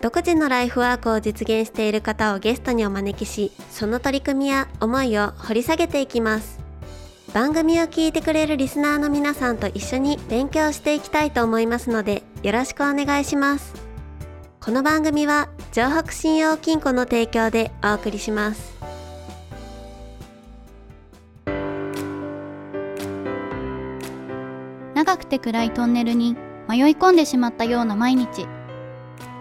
独自のライフワークを実現している方をゲストにお招きしその取り組みや思いを掘り下げていきます。番組を聞いてくれるリスナーの皆さんと一緒に勉強していきたいと思いますのでよろしくお願いします。この番組は城北信用金庫の提供でお送りします。長くて暗いトンネルに迷い込んでしまったような毎日。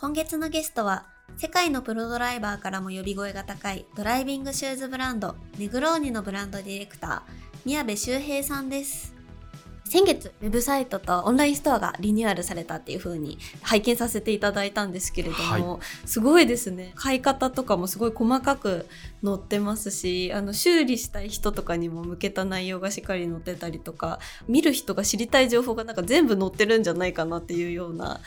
今月のゲストは世界のプロドライバーからも呼び声が高いドライビングシューズブランドネグローニのブランドディレクター宮部修平さんです。先月ウェブサイトとオンラインストアがリニューアルされたっていう風に拝見させていただいたんですけれども、はい。すごいですね。買い方とかもすごい細かく載ってますしあの修理したい人とかにも向けた内容がしっかり載ってたりとか見る人が知りたい情報がなんか全部載ってるんじゃないかなっていうような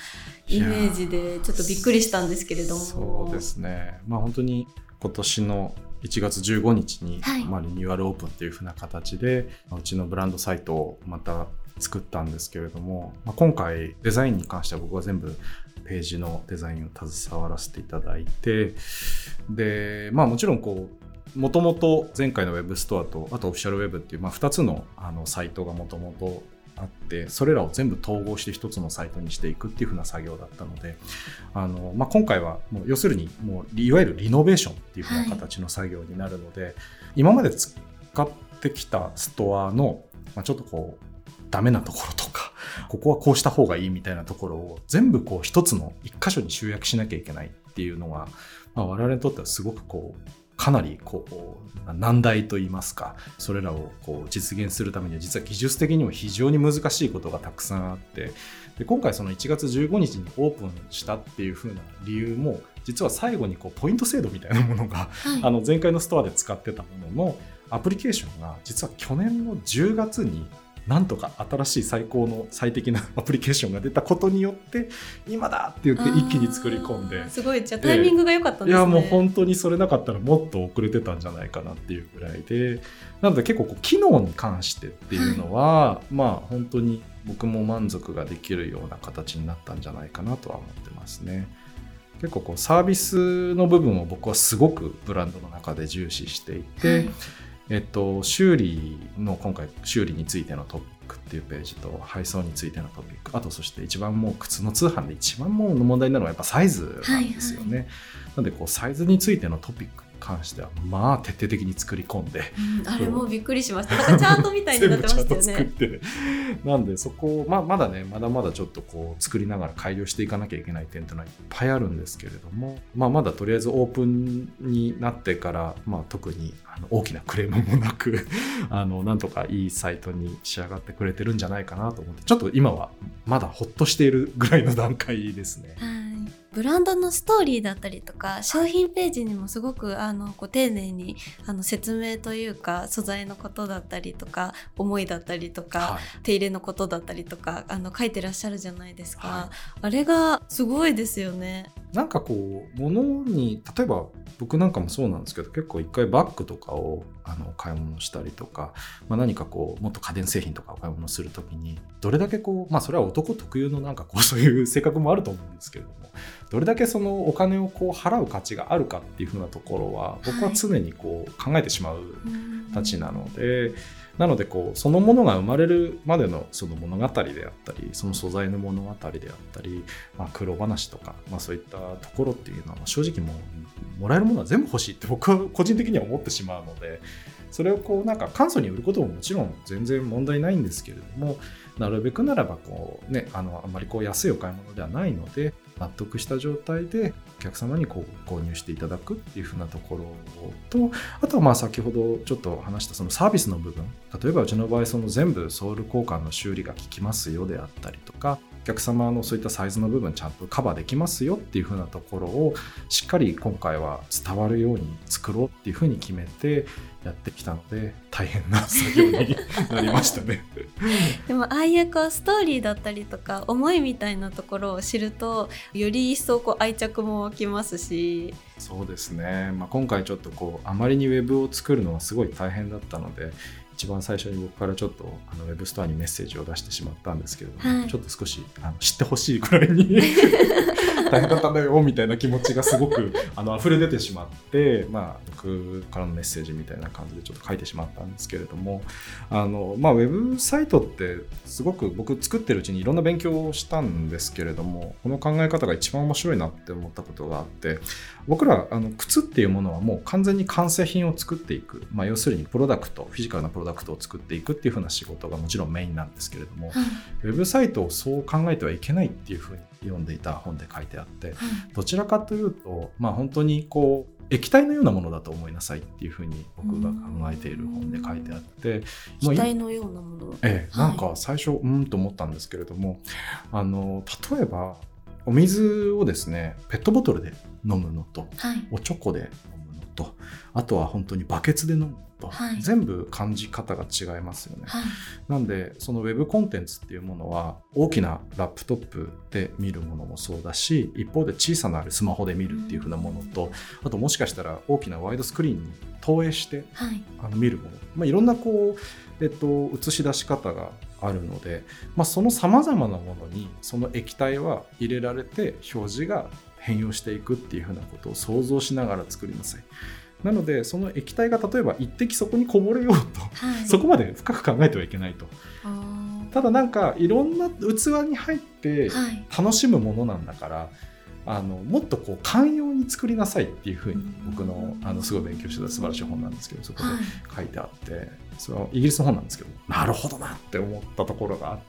イメージでちょっとびっくりしたんですけれども。そうですね。まあ本当に今年の1月15日に、はい。まあ、リニューアルオープンっていう風な形でうちのブランドサイトをまた作ったんですけれども、まあ、今回デザインに関しては僕は全部ページのデザインを携わらせていただいてでまあもちろんこうもともと前回のウェブストアとあとオフィシャルウェブっていう、まあ、2つのあのサイトがもともとあってそれらを全部統合して一つのサイトにしていくっていう風な作業だったのであの、まあ、今回はもう要するにもういわゆるリノベーションっていう風な形の作業になるので、今まで使ってきたストアの、まあ、ちょっとこうダメなところとかここはこうした方がいいみたいなところを全部こう一つの一箇所に集約しなきゃいけないっていうのが、まあ、我々にとってはすごくこうかなりこう難題といいますかそれらをこう実現するためには実は技術的にも非常に難しいことがたくさんあってで今回その1月15日にオープンしたっていう風な理由も実は最後にこうポイント制度みたいなものがはい。あの前回のストアで使ってたもののアプリケーションが実は去年の10月になんとか新しい最高の最適な アプリケーションが出たことによって今だって言って一気に作り込んで。すごいじゃあタイミングが良かったんですね、いやもう本当にそれなかったらもっと遅れてたんじゃないかなっていうぐらいで。なので結構こう機能に関してっていうのは、まあ本当に僕も満足ができるような形になったんじゃないかなとは思ってますね。結構こうサービスの部分を僕はすごくブランドの中で重視していて、はいえっと、修理の今回修理についてのトピックっていうページと配送についてのトピックあとそして一番もう靴の通販で一番もう問題なのはやっぱサイズなんですよね。なのでこうサイズについてのトピックに関してはまあ徹底的に作り込んで。うんあれもう。びっくりしました。なんかチャートみたいになってましたよ 全部ちゃんとねなんでそこを、まあ、まだねまだまだちょっとこう作りながら改良していかなきゃいけない点というのはいっぱいあるんですけれども、まあ、まだとりあえずオープンになってから、まあ、特にあの大きなクレームもなく あのなんとかいいサイトに仕上がってくれてるんじゃないかなと思ってちょっと今はまだほっとしているぐらいの段階ですね。はいブランドのストーリーだったりとか商品ページにもすごくあのこう丁寧にあの説明というか素材のことだったりとか思いだったりとか、はい。手入れのことだったりとかあの書いてらっしゃるじゃないですか、はあれがすごいですよね。なんかこう物に例えば僕なんかもそうなんですけど結構一回バッグとかをあの買い物したりとか、まあ、何かこうもっと家電製品とかお買い物する時にどれだけこうまあそれは男特有のなんかこう そういう性格もあると思うんですけれどもどれだけそのお金をこう払う価値があるかっていうふうなところは僕は常にこう考えてしまうたちなので、なのでこうそのものが生まれるまでのその物語であったりその素材の物語であったり、まあ、苦労話とか、まあ、そういったところっていうのは正直もうもらえるものは全部欲しいって僕は個人的には思ってしまうのでそれをこうなんか簡素に売ることももちろん全然問題ないんですけれどもなるべくならばこう、ね、あのあまりこう安いお買い物ではないので納得した状態で客様にこう購入していただくっていうふうなところとあとはまあ先ほどちょっと話したそのサービスの部分。例えばうちの場合その全部ソウル交換の修理が効きますよであったりとかお客様のそういったサイズの部分ちゃんとカバーできますよっていうふうなところをしっかり今回は伝わるように作ろうっていうふうに決めてやってきたので大変な作業になりましたね。でもああいうこうストーリーだったりとか思いみたいなところを知るとより一層こう愛着も湧きますし。そうですね、まあ、今回ちょっとこうあまりにウェブを作るのはすごい大変だったので一番最初に僕からちょっとあのウェブストアにメッセージを出してしまったんですけれども、はい、ちょっと少しあの知ってほしいくらいに 大変だったんだよみたいな気持ちがすごくあの溢れ出てしまって、まあ、僕からのメッセージみたいな感じでちょっと書いてしまったんですけれどもあの、まあ、ウェブサイトってすごく僕作ってるうちにいろんな勉強をしたんですけれどもこの考え方が一番面白いなって思ったことがあって僕らあの靴っていうものはもう完全に完成品を作っていく、まあ、要するにプロダクトフィジカルなプロダクトを作っていくっていうふうな仕事がもちろんメインなんですけれども、はい、ウェブサイトをそう考えてはいけないっていうふうに読んでいた本で書いてあって、はい、どちらかというと、まあ、本当にこう液体のようなものだと思いなさいっていうふうに僕が考えている本で書いてあって液体のようなもの。ええ、なんか最初、うんと思ったんですけれどもあの例えばお水をですねペットボトルで飲むのと、はい、おチョコで飲むのとあとは本当にバケツで飲むと、はい、全部感じ方が違いますよね、はい、なんでそのウェブコンテンツっていうものは大きなラップトップで見るものもそうだし一方で小さなスマホで見るっていう風なものと、あともしかしたら大きなワイドスクリーンに投影して、はい、あの見るもの、まあ、いろんなこう、えっと、映し出し方があるので、まあ、そのさまざまなものにその液体は入れられて表示が変容していくっていうふうなことを想像しながら作りなさい。なのでその液体が例えば一滴そこにこぼれようと、はい、そこまで深く考えてはいけないと。ただなんかいろんな器に入って楽しむものなんだから、はい、あのもっとこう寛容に作りなさいっていうふうに僕のあのすごい勉強してた素晴らしい本なんですけどそこで書いてあって、はい、それはイギリスの本なんですけどなるほどなって思ったところがあって。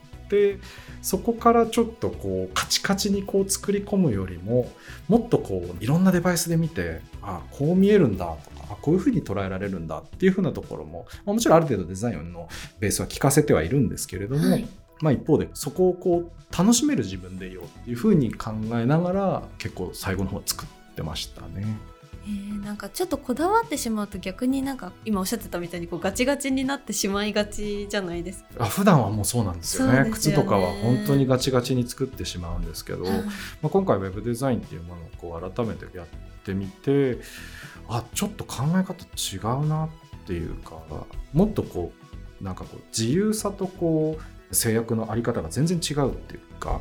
そこからちょっとこうカチカチにこう作り込むよりももっとこういろんなデバイスで見てあこう見えるんだとかあこういうふうに捉えられるんだっていうふうなところも、まあ、もちろんある程度デザインのベースは効かせてはいるんですけれども、はい、まあ、一方でそこをこう楽しめる自分でいようっていうふうに考えながら結構最後の方作ってましたね。えー、なんかちょっとこだわってしまうと逆になんか今おっしゃってたみたいにこうガチガチになってしまいがちじゃないですか。あ普段はもうそうなんですよね、ね、靴とかは本当にガチガチに作ってしまうんですけど、まあ、今回ウェブデザインっていうものをこう改めてやってみてあちょっと考え方違うなっていうかもっとこうなんかこう自由さとこう制約のあり方が全然違うっていうか、ま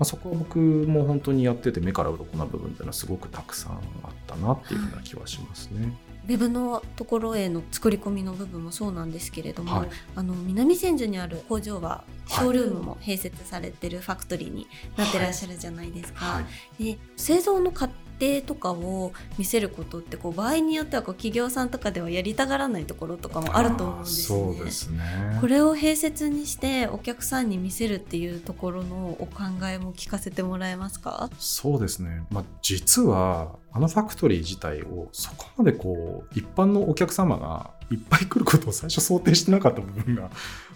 あ、そこは僕も本当にやってて目から鱗な部分っていうのはすごくたくさんあったなっていうふうな気はしますね。ウェブのところへの作り込みの部分もそうなんですけれども、はい、あの南千住にある工場はショールームも併設されてるファクトリーになってらっしゃるじゃないですか。はい、で製造の過程とかを見せることってこう場合によってはこう企業さんとかではやりたがらないところとかもあると思うんですね。そうですねこれを併設にしてお客さんに見せるっていうところのお考えも聞かせてもらえますか？そうですね、まあ、実はあのファクトリー自体をそこまでこう一般のお客様がいっぱい来ることを最初想定してなかった部分が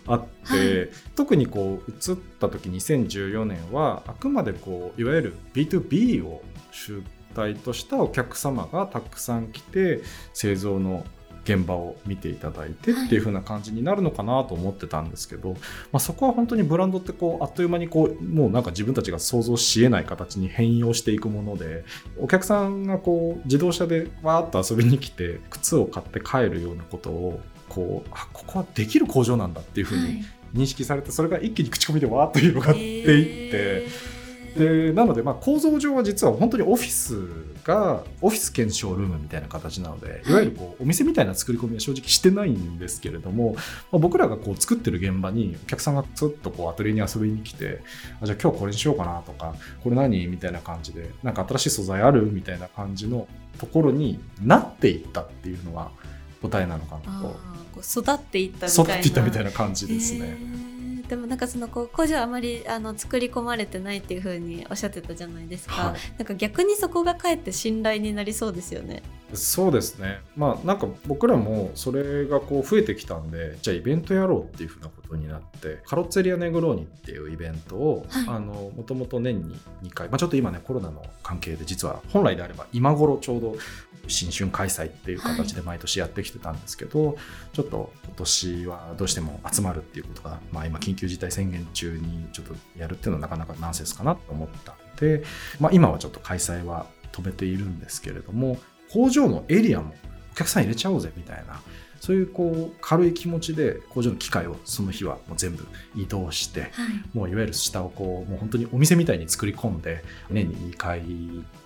あって、はい、特にこう移った時2014年はあくまでこういわゆる B2B を主体としたお客様がたくさん来て製造の現場を見ていただいてっていう風な感じになるのかなと思ってたんですけど、はい、まあ、そこは本当にブランドってこうあっという間にこうもうなんか自分たちが想像しえない形に変容していくものでお客さんがこう自動車でわーっと遊びに来て靴を買って帰るようなことをこうあここはできる工場なんだっていう風に認識されてそれが一気に口コミでわーっと広がっていって。えーでなのでまあ構造上は実は本当にオフィスがオフィス兼ショールームみたいな形なのでい。わゆるこうお店みたいな作り込みは正直してないんですけれども、まあ、僕らがこう作ってる現場にお客さんがずっとこうアトリエに遊びに来てあじゃあ今日これにしようかなとかこれ何みたいな感じでなんか新しい素材あるみたいな感じのところになっていったっていうのが答えなのかなと。あーこう育っていったみたいな。育っていったみたいな感じですね。えーでもなんかそのこう工場はあまりあの作り込まれてないっていう風におっしゃってたじゃないですか、はい。なんか逆にそこがかえって信頼になりそうですよねそうですね。まあなんか僕らもそれがこう増えてきたんでじゃあイベントやろうっていうふうなことになってカロッツェリア・ネグローニっていうイベントを、はい。あのもともと年に2回、まあ、ちょっと今ねコロナの関係で実は本来であれば今頃ちょうど新春開催っていう形で毎年やってきてたんですけど、ちょっと今年はどうしても集まるっていうことが、まあ、今緊急事態宣言中にちょっとやるっていうのはなかなかナンセンスかなと思ったんで、まあ、今はちょっと開催は止めているんですけれども工場のエリアもお客さん入れちゃおうぜみたいなそういうこう軽い気持ちで工場の機械をその日はもう全部移動してはい。もういわゆる下をこうもう本当にお店みたいに作り込んで年に2回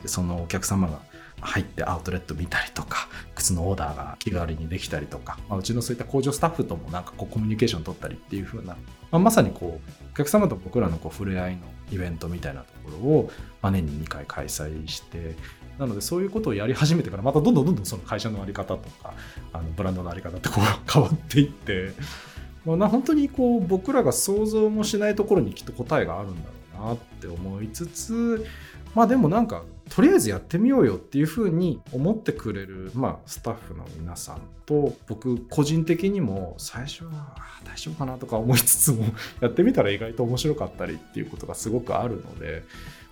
そのお客様が入ってアウトレット見たりとか靴のオーダーが気軽にできたりとか、まあ、うちのそういった工場スタッフともなんかこうコミュニケーション取ったりっていう風な、まあ、まさにこうお客様と僕らのこう触れ合いのイベントみたいなところを、まあ、年に2回開催してなのでそういうことをやり始めてからまたどんどんどんどんその会社の在り方とかあのブランドの在り方ってこう 変わっていって、まあ、本当にこう僕らが想像もしないところにきっと答えがあるんだろうなって思いつつまあでもなんかとりあえずやってみようよっていうふうに思ってくれる、まあ、スタッフの皆さんと僕個人的にも最初は大丈夫かなとか思いつつもやってみたら意外と面白かったりっていうことがすごくあるので、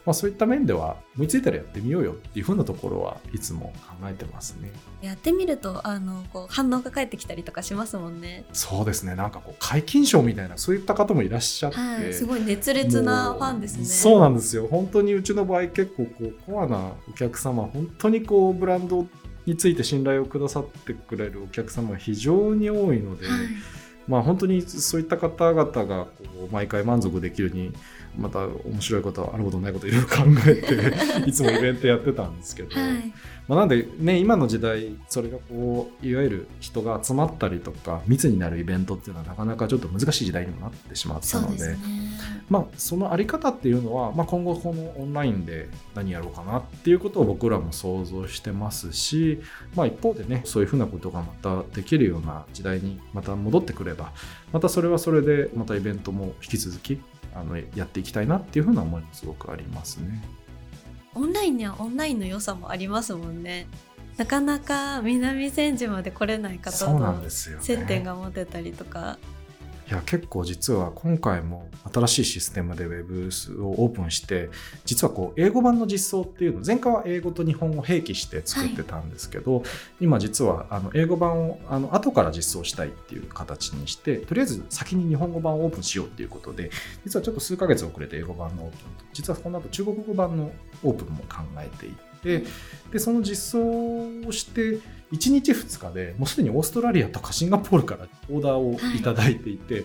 まあ、そういった面では思いついたらやってみようよっていうふうなところはいつも考えてますね。やってみるとあのこう反応が返ってきたりとかしますもんね。そうですね。なんかこう解禁賞みたいなそういった方もいらっしゃって、はい。すごい熱烈なファンですね。そうなんですよ。本当にうちの場合結構こうコアなお客様本当にこうブランドについて信頼をくださってくれるお客様が非常に多いので、はい。まあ本当にそういった方々がこう毎回満足できるにまた面白いことあることないこといろいろ考えていつもイベントやってたんですけど、はい。まあ、なんでね今の時代それがこういわゆる人が集まったりとか密になるイベントっていうのはなかなかちょっと難しい時代にもなってしまったのでね。まあ、そのあり方っていうのは、まあ、今後このオンラインで何やろうかなっていうことを僕らも想像してますし、まあ、一方でねそういうふうなことがまたできるような時代にまた戻ってくればまたそれはそれでまたイベントも引き続きあのやっていきたいなっていうふうな思いもすごくありますね。オンラインにはオンラインの良さもありますもんね。なかなか南千住まで来れない方と接点が持てたりとかいや結構実は今回も新しいシステムで Web をオープンして実はこう英語版の実装っていうの前回は英語と日本語を併記して作ってたんですけど、今実はあの英語版をあの後から実装したいっていう形にしてとりあえず先に日本語版をオープンしようっていうことで実はちょっと数ヶ月遅れて英語版のオープンと。実はこの後中国語版のオープンも考えていてでその実装をして1日2日でもうすでにオーストラリアとかシンガポールからオーダーをいただいていて、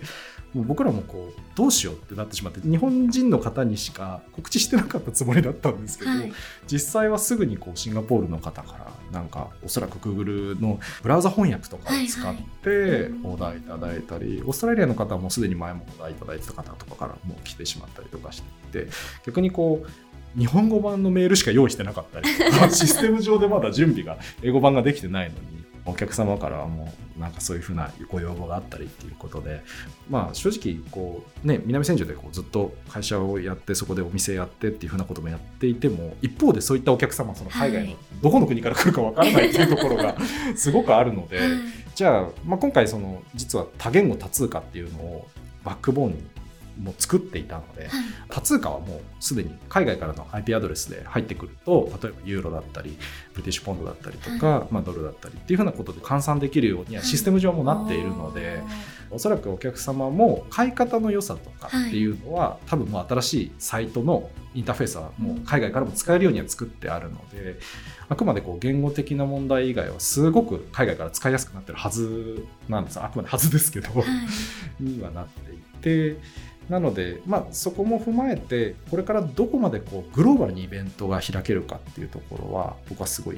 もう僕らもこうどうしようってなってしまって日本人の方にしか告知してなかったつもりだったんですけど、はい。実際はすぐにこうシンガポールの方からなんかおそらく Google のブラウザ翻訳とかを使ってうんオーダーいただいたり、オーストラリアの方はもうすでに前もオーダーいただいてた方とかからもう来てしまったりとかしていて逆にこう日本語版のメールしか用意してなかったり。とかシステム上でまだ準備が英語版ができてないのにお客様からはもうなんかそういうふうなご要望があったりっていうことで。まあ正直こうね南千住でこうずっと会社をやってそこでお店やってっていうふうなこともやっていても一方でそういったお客様その海外のはい。どこの国から来るかわからないっていうところが すごくあるので、じゃあ、まあ、今回その実は多言語多通貨っていうのをバックボーンにもう作っていたので、多通貨はもうすでに海外からの IP アドレスで入ってくると例えばユーロだったりブリティッシュポンドだったりとか、まあ、ドルだったりっていうふうなことで換算できるようにはシステム上もなっているので、おそらくお客様も買い方の良さとかっていうのは、多分もう新しいサイトのインターフェースはもう海外からも使えるようには作ってあるので、あくまでこう言語的な問題以外はすごく海外から使いやすくなってるはずなんです。あくまではずですけど、にはなっていてなので、まあ、そこも踏まえてこれからどこまでこうグローバルにイベントが開けるかっていうところは僕はすごい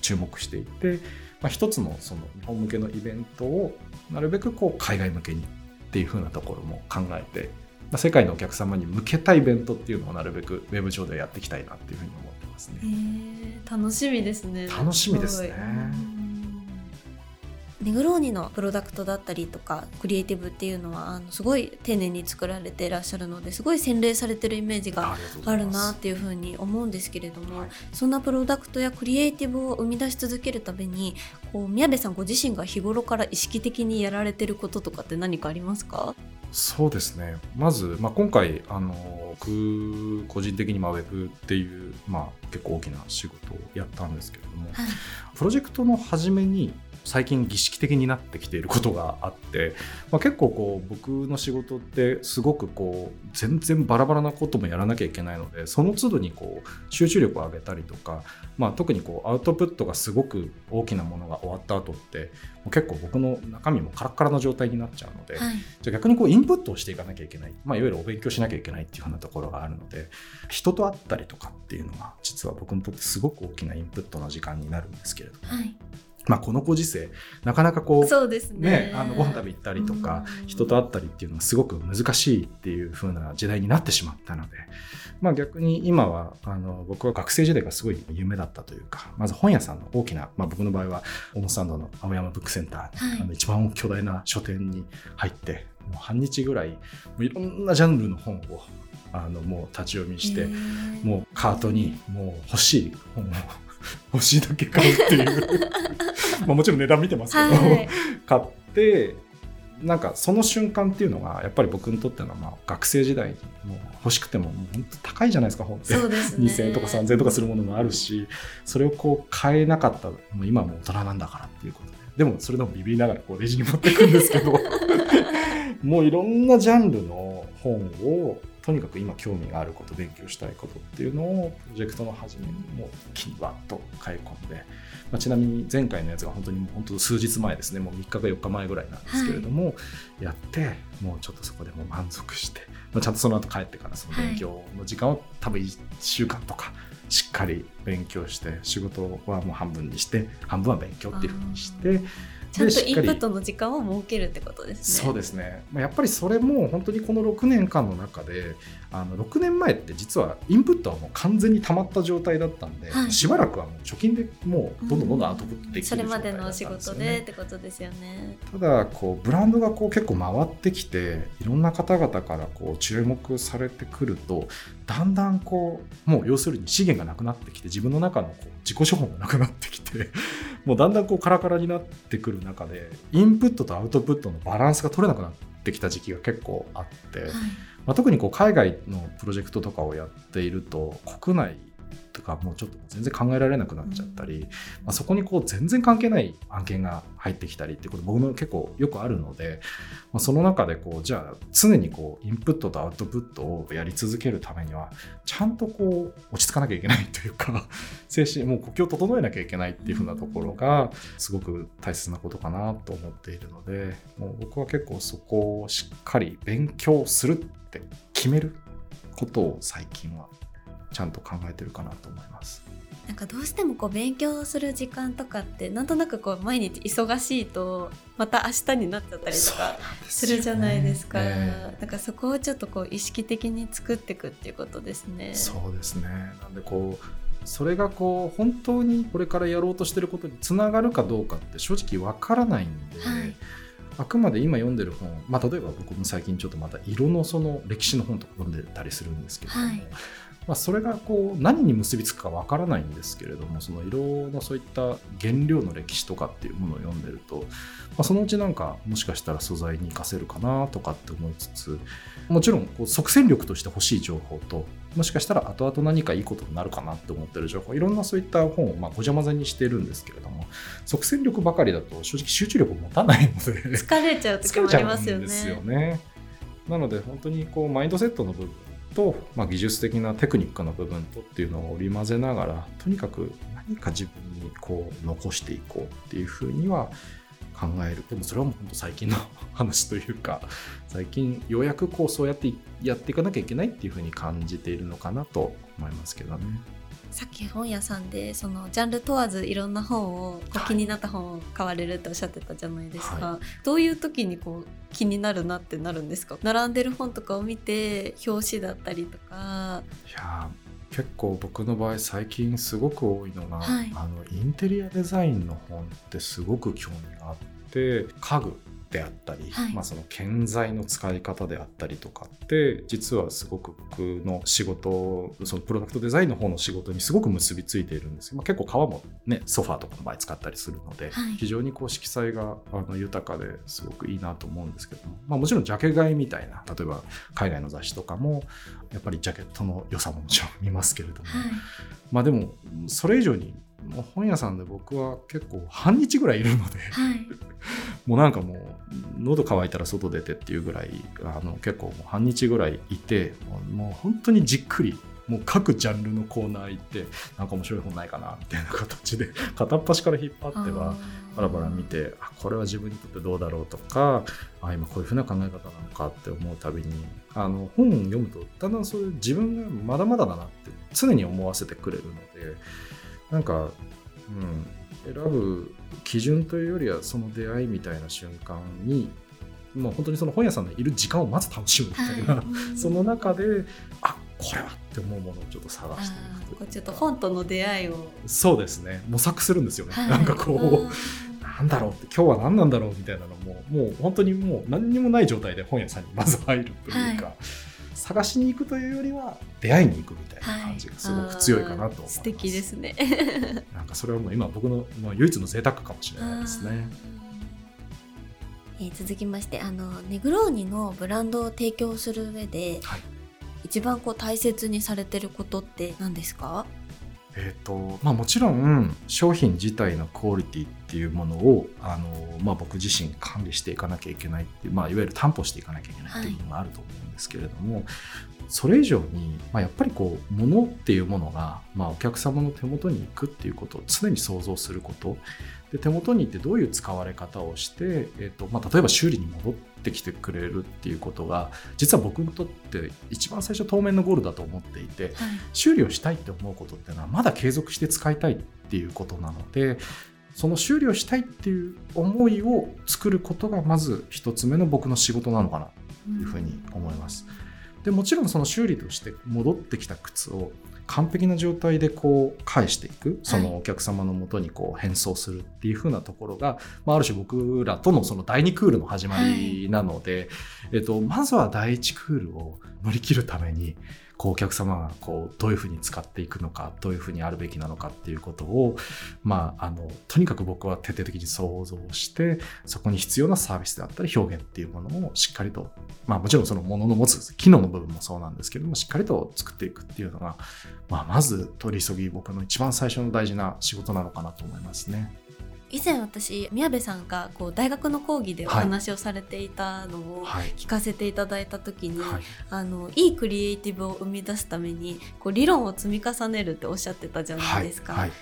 注目していて、まあ、一つのその日本向けのイベントをなるべくこう海外向けにっていう風なところも考えて、まあ、世界のお客様に向けたイベントっていうのをなるべくウェブ上でやっていきたいなっていうふうに思ってますね。楽しみですね。楽しみですねネグローニのプロダクトだったりとかクリエイティブっていうのはあのすごい丁寧に作られていらっしゃるのですごい洗練されてるイメージがあるなっていうふうに思うんですけれども、はい。そんなプロダクトやクリエイティブを生み出し続けるためにこう宮部さんご自身が日頃から意識的にやられてることとかって何かありますか？そうですね。まず、まあ、今回あの僕個人的にまあウェブっていう、まあ、結構大きな仕事をやったんですけれども、はい。プロジェクトの初めに最近儀式的になってきていることがあって、まあ、結構こう僕の仕事ってすごくこう全然バラバラなこともやらなきゃいけないのでその都度にこう集中力を上げたりとか、まあ、特にこうアウトプットがすごく大きなものが終わった後って結構僕の中身もカラッカラな状態になっちゃうので、はい。じゃあ逆にこうインプットをしていかなきゃいけない、まあ、いわゆるお勉強しなきゃいけないっていうようなところがあるので人と会ったりとかっていうのが実は僕にとってすごく大きなインプットの時間になるんですけれども、はいまあ、このご時世なかなかこうそうですね。ね、あのご飯食べ行ったりとかうん。人と会ったりっていうのがすごく難しいっていう風な時代になってしまったので、まあ、逆に今はあの僕は学生時代がすごい夢だったというかまず本屋さんの大きな、まあ、僕の場合はオモスタンドの青山ブックセンター、はい。あの一番巨大な書店に入ってもう半日ぐらいもういろんなジャンルの本をあのもう立ち読みして、もうカートにもう欲しい本を 欲しいだけ買うっていう。まあもちろん値段見てますけど、はい。買ってなんかその瞬間っていうのがやっぱり僕にとってのまあ学生時代にもう欲しくてももう本当高いじゃないですか本って。ね。2000円とか3000円とかするものもあるしそれをこう買えなかった。もう今はもう大人なんだからっていうことで。でもそれでもビビりながらこうレジに持っていくんですけど。もういろんなジャンルの本をとにかく今興味があること勉強したいことっていうのをプロジェクトの初めにもう一気にわっと買い込んで、まあ、ちなみに前回のやつが本当にもう本当数日前ですねもう3日か4日前ぐらいなんですけれども、やってもうちょっとそこでもう満足して、まあ、ちゃんとその後帰ってからその勉強の時間を多分1週間とかしっかり勉強して仕事はもう半分にして半分は勉強っていうふうにしてちゃんとインプットの時間を設けるってことですね。そうですね、まあ、やっぱりそれも本当にこの6年間の中であの6年前って実はインプットはもう完全に溜まった状態だったんで、はい。しばらくはもう貯金でもうどんどんどんどんアウトプットできるそれま状態だったんでのお仕事でっね。てことですよね。ただこうブランドがこう結構回ってきていろんな方々からこう注目されてくるとだんだんこうもう要するに資源がなくなってきて自分の中のこう自己資本がなくなってきて もうだんだんこうカラカラになってくる中でインプットとアウトプットのバランスが取れなくなってきた時期が結構あって、はいまあ、特にこう海外のプロジェクトとかをやっていると国内とかもうちょっと全然考えられなくなっちゃったり、まあ、そこにこう全然関係ない案件が入ってきたりってこと僕も結構よくあるので、まあ、その中でこうじゃあ常にこうインプットとアウトプットをやり続けるためにはちゃんとこう落ち着かなきゃいけないというか精神もう呼吸を整えなきゃいけないっていうふうなところがすごく大切なことかなと思っているのでもう僕は結構そこをしっかり勉強するって決めることを最近はちゃんと考えてるかなと思います。なんかどうしてもこう勉強する時間とかってなんとなくこう毎日忙しいとまた明日になっちゃったりとかするじゃないですか、えなんかそこをちょっとこう意識的に作っていくっていうことですね。えそうですね。なんでこうそれがこう本当にこれからやろうとしてることにつながるかどうかって正直わからないんで、はい。あくまで今読んでる本、まあ、例えば僕も最近ちょっとまた色のその歴史の本とか読んでたりするんですけれども、はいまあ、それがこう何に結びつくかわからないんですけれどもその色のそういった原料の歴史とかっていうものを読んでると、まあ、そのうちなんかもしかしたら素材に活かせるかなとかって思いつつもちろんこう即戦力として欲しい情報ともしかしたら後々何かいいことになるかなって思ってる情報いろんなそういった本をまあごちゃ混ぜにしてるんですけれども即戦力ばかりだと正直集中力を持たないので疲れちゃう時もありますよね。なので本当にこうマインドセットの部分と、まあ、技術的なテクニックの部分とっていうのを織り交ぜながらとにかく何か自分にこう残していこうっていうふうには考えるでもそれはもう本当最近の話というか最近ようやくこうそうやってやっていかなきゃいけないっていうふうに感じているのかなと思いますけどね。さっき本屋さんでそのジャンル問わずいろんな本をこうはい気になった本を買われるっておっしゃってたじゃないですか、はどういう時にこう気になるなってなるんですか？並んでる本とかを見て表紙だったりとか。いやー結構僕の場合最近すごく多いのが、はい。あのインテリアデザインの本ってすごく興味があって家具であったり、はい。まあ、その建材の使い方であったりとかって実はすごく僕の仕事そのプロダクトデザインの方の仕事にすごく結びついているんですよ、まあ、結構革もねソファーとかの場合使ったりするので、はい。非常にこう色彩があの豊かですごくいいなと思うんですけども、まあ、もちろんジャケ買いみたいな例えば海外の雑誌とかもやっぱりジャケットの良さももちろん見ますけれども、はい。まあでもそれ以上にもう本屋さんで僕は結構半日ぐらいいるのではい。もうなんかもう喉乾いたら外出てっていうぐらいあの結構もう半日ぐらいいてもう本当にじっくりもう各ジャンルのコーナー行ってなんか面白い本ないかなみたいな形で 片っ端から引っ張ってはバラバラ見てあこれは自分にとってどうだろうとかあ今こういうふうな考え方なのかって思うたびにあの本を読むとだんだんそういう自分がまだまだだなって常に思わせてくれるのでなんか、うん、選ぶ基準というよりはその出会いみたいな瞬間にもう本当にその本屋さんのいる時間をまず楽しむみたいな、はい。その中であこれはって思うものをちょっと探あしていくちょっと本との出会いを、そうですね。模索するんですよね、はい。なんかこう、うん。なんだろうって今日は何なんだろうみたいなのももう本当にもう何にもない状態で本屋さんにまず入るというか、はい探しに行くというよりは出会いに行くみたいな感じがすごく強いかなと思います、素敵ですね。なんかそれはもう今僕のもう唯一の贅沢かもしれないですね。えー続きましてあのネグローニのブランドを提供する上で、はい。一番こう大切にされてることって何ですか？えーとまあ、もちろん商品自体のクオリティっていうものをあの、まあ、僕自身管理していかなきゃいけないっていう、まあ、いわゆる担保していかなきゃいけないっていうのがあると思うんですけれども、それ以上に、まあ、やっぱりこう物っていうものが、まあ、お客様の手元に行くっていうことを常に想像すること。で手元に行ってどういう使われ方をして、えーとまあ、例えば修理に戻ってきてくれるっていうことが実は僕にとって一番最初当面のゴールだと思っていて、修理をしたいって思うことっていうのはまだ継続して使いたいっていうことなのでその修理をしたいっていう思いを作ることがまず一つ目の僕の仕事なのかなというふうに思います。でもちろんその修理として戻ってきた靴を完璧な状態でこう返していくそのお客様のもとにこう返送するっていう風なところが、まあ、ある種僕らとのその第2クールの始まりなので、えっと、まずは第1クールを乗り切るためにこうお客様がこうどういうふうに使っていくのかどういうふうにあるべきなのかっていうことを、まあ、あのとにかく僕は徹底的に想像してそこに必要なサービスであったり表現っていうものをしっかりと、まあ、もちろんそのものの持つ機能の部分もそうなんですけどもしっかりと作っていくっていうのが、まあ、まず取り急ぎ僕の一番最初の大事な仕事なのかなと思いますね。以前私宮部さんがこう大学の講義でお話をされていたのをはい。聞かせていただいた時に、はい。あのいいクリエイティブを生み出すためにこう理論を積み重ねるっておっしゃってたじゃないですか。はい。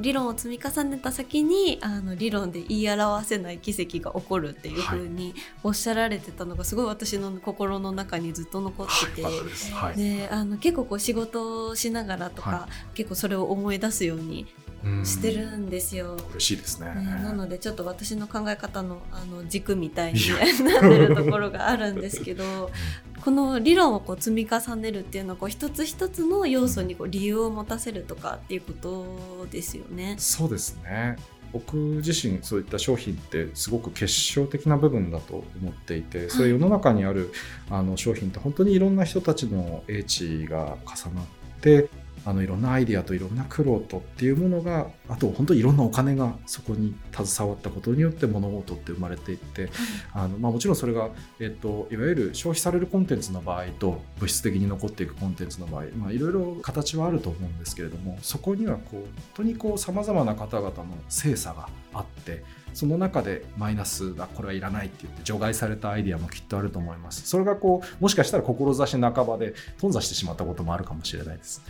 理論を積み重ねた先にあの理論で言い表せない奇跡が起こるっていう風におっしゃられてたのがすごい私の心の中にずっと残ってて、あの結構こう仕事をしながらとか、は結構それを思い出すようにうんしてるんですよ。嬉しいですね。ねなのでちょっと私の考え方のあの軸みたいになってるところがあるんですけど この理論をこう積み重ねるっていうのはこう一つ一つの要素にこう理由を持たせるとかっていうことですよね。そうですね僕自身そういった商品ってすごく結晶的な部分だと思っていてそれ世の中にあるあの商品って本当にいろんな人たちの英知が重なってあのいろんなアイディアといろんな苦労とっていうものがあと本当にいろんなお金がそこに携わったことによって物事って生まれていってあの、まあ、もちろんそれが、えっと、いわゆる消費されるコンテンツの場合と物質的に残っていくコンテンツの場合、まあ、いろいろ形はあると思うんですけれどもそこにはこう本当にこうさまざまな方々の精査があってその中でマイナスだこれはいらないって言って除外されたアイデアもきっとあると思います。それがこうもしかしたら志半ばで頓挫してしまったこともあるかもしれないです。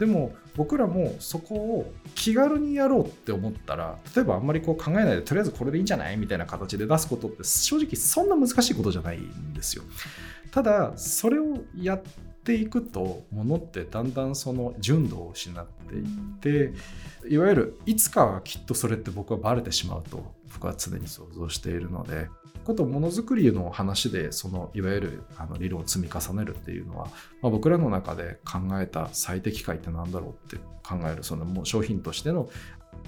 でも僕らもそこを気軽にやろうって思ったら例えばあんまりこう考えないでとりあえずこれでいいんじゃないみたいな形で出すことって正直そんな難しいことじゃないんですよ。ただそれをやっていくとものってだんだんその純度を失っていっていわゆるいつかはきっとそれって僕はバレてしまうと僕は常に想像しているのでことものづくりの話でそのいわゆるあの理論を積み重ねるっていうのは、まあ、僕らの中で考えた最適解って何だろうって考えるそのもう商品としての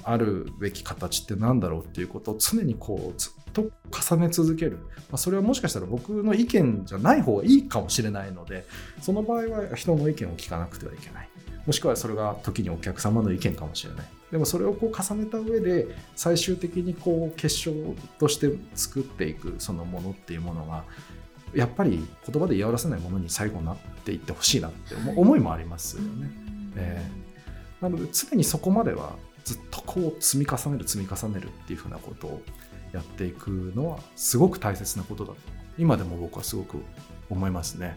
あるべき形って何だろうっていうことを常にこうずっと重ね続ける、まあ、それはもしかしたら僕の意見じゃない方がいいかもしれないのでその場合は人の意見を聞かなくてはいけない。もしくはそれが時にお客様の意見かもしれない。でもそれをこう重ねた上で最終的にこう結晶として作っていくそのものっていうものがやっぱり言葉で言い表せないものに最後なっていってほしいなって思いもありますよね。えー、なので常にそこまではずっとこう積み重ねる積み重ねるっていうふうなことをやっていくのはすごく大切なことだと今でも僕はすごく思いますね。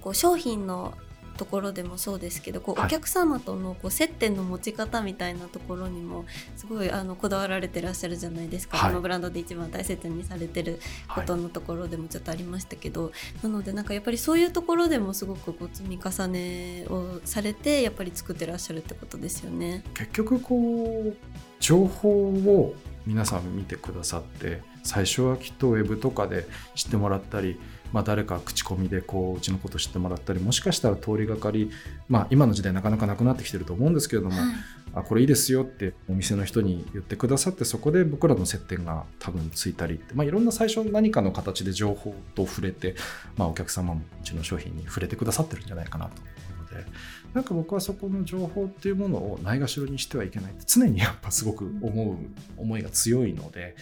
こう商品のところでもそうですけどこう、お客様とのこう接点の持ち方みたいなところにもすごいあのこだわられてらっしゃるじゃないですか、はい、このブランドで一番大切にされてることのところでもちょっとありましたけど、はい、なのでなんかやっぱりそういうところでもすごくこう積み重ねをされてやっぱり作ってらっしゃるってことですよね。結局こう情報を皆さん見てくださって最初はきっとウェブとかで知ってもらったりまあ、誰か口コミでこううちのこと知ってもらったりもしかしたら通りがかり、まあ、今の時代なかなかなくなってきてると思うんですけれども、はい、あこれいいですよってお店の人に言ってくださってそこで僕らの接点が多分ついたりって、まあ、いろんな最初何かの形で情報と触れて、まあ、お客様もうちの商品に触れてくださってるんじゃないかなと思うのでなんか僕はそこの情報っていうものをないがしろにしてはいけないって常にやっぱすごく思う思いが強いので。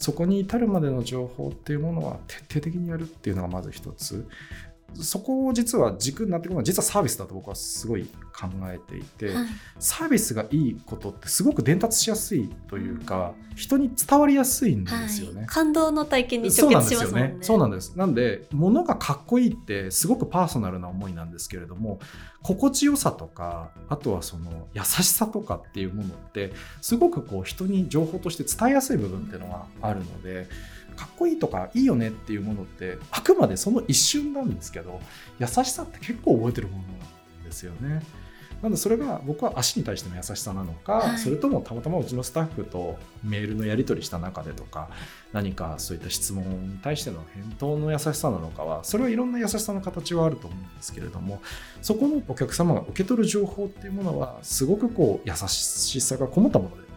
そこに至るまでの情報っていうものは徹底的にやるっていうのがまず一つ。そこを実は軸になってくるのは実はサービスだと僕はすごい考えていて、はい、サービスがいいことってすごく伝達しやすいというか、人に伝わりやすいんですよね、はい、感動の体験に直結しますね。そうなんですなんで物がかっこいいってすごくパーソナルな思いなんですけれども心地よさとかあとはその優しさとかっていうものってすごくこう人に情報として伝えやすい部分っていうのがあるのでかっこいいとかいいよねっていうものってあくまでその一瞬なんですけど優しさって結構覚えてるものなんですよね。なのでそれが僕は足に対しての優しさなのか、はい、それともたまたまうちのスタッフとメールのやり取りした中でとか何かそういった質問に対しての返答の優しさなのかはそれはいろんな優しさの形はあると思うんですけれどもそこのお客様が受け取る情報っていうものはすごくこう優しさがこもったもので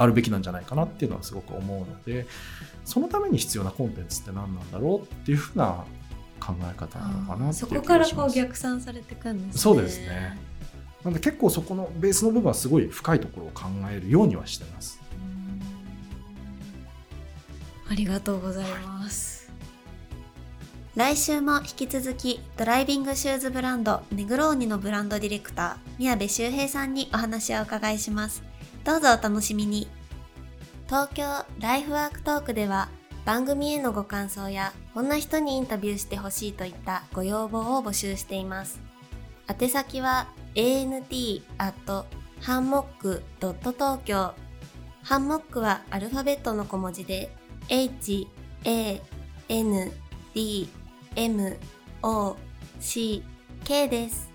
あるべきなんじゃないかなっていうのはすごく思うのでそのために必要なコンテンツって何なんだろうっていうふうな考え方なのかなそこからこう逆算されていくんですね。そうですねなんで結構そこのベースの部分はすごい深いところを考えるようにはしてます。ありがとうございます。来週も引き続きドライビングシューズブランドネグローニのブランドディレクター宮部修平さんにお話をお伺いします。どうぞお楽しみに。東京ライフワークトークでは番組へのご感想やこんな人にインタビューしてほしいといったご要望を募集しています。宛先は ant ハンモック東京ハンモックはアルファベットの小文字で h, a, n, d, m, o, c, k です。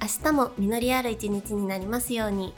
明日も実りある一日になりますように。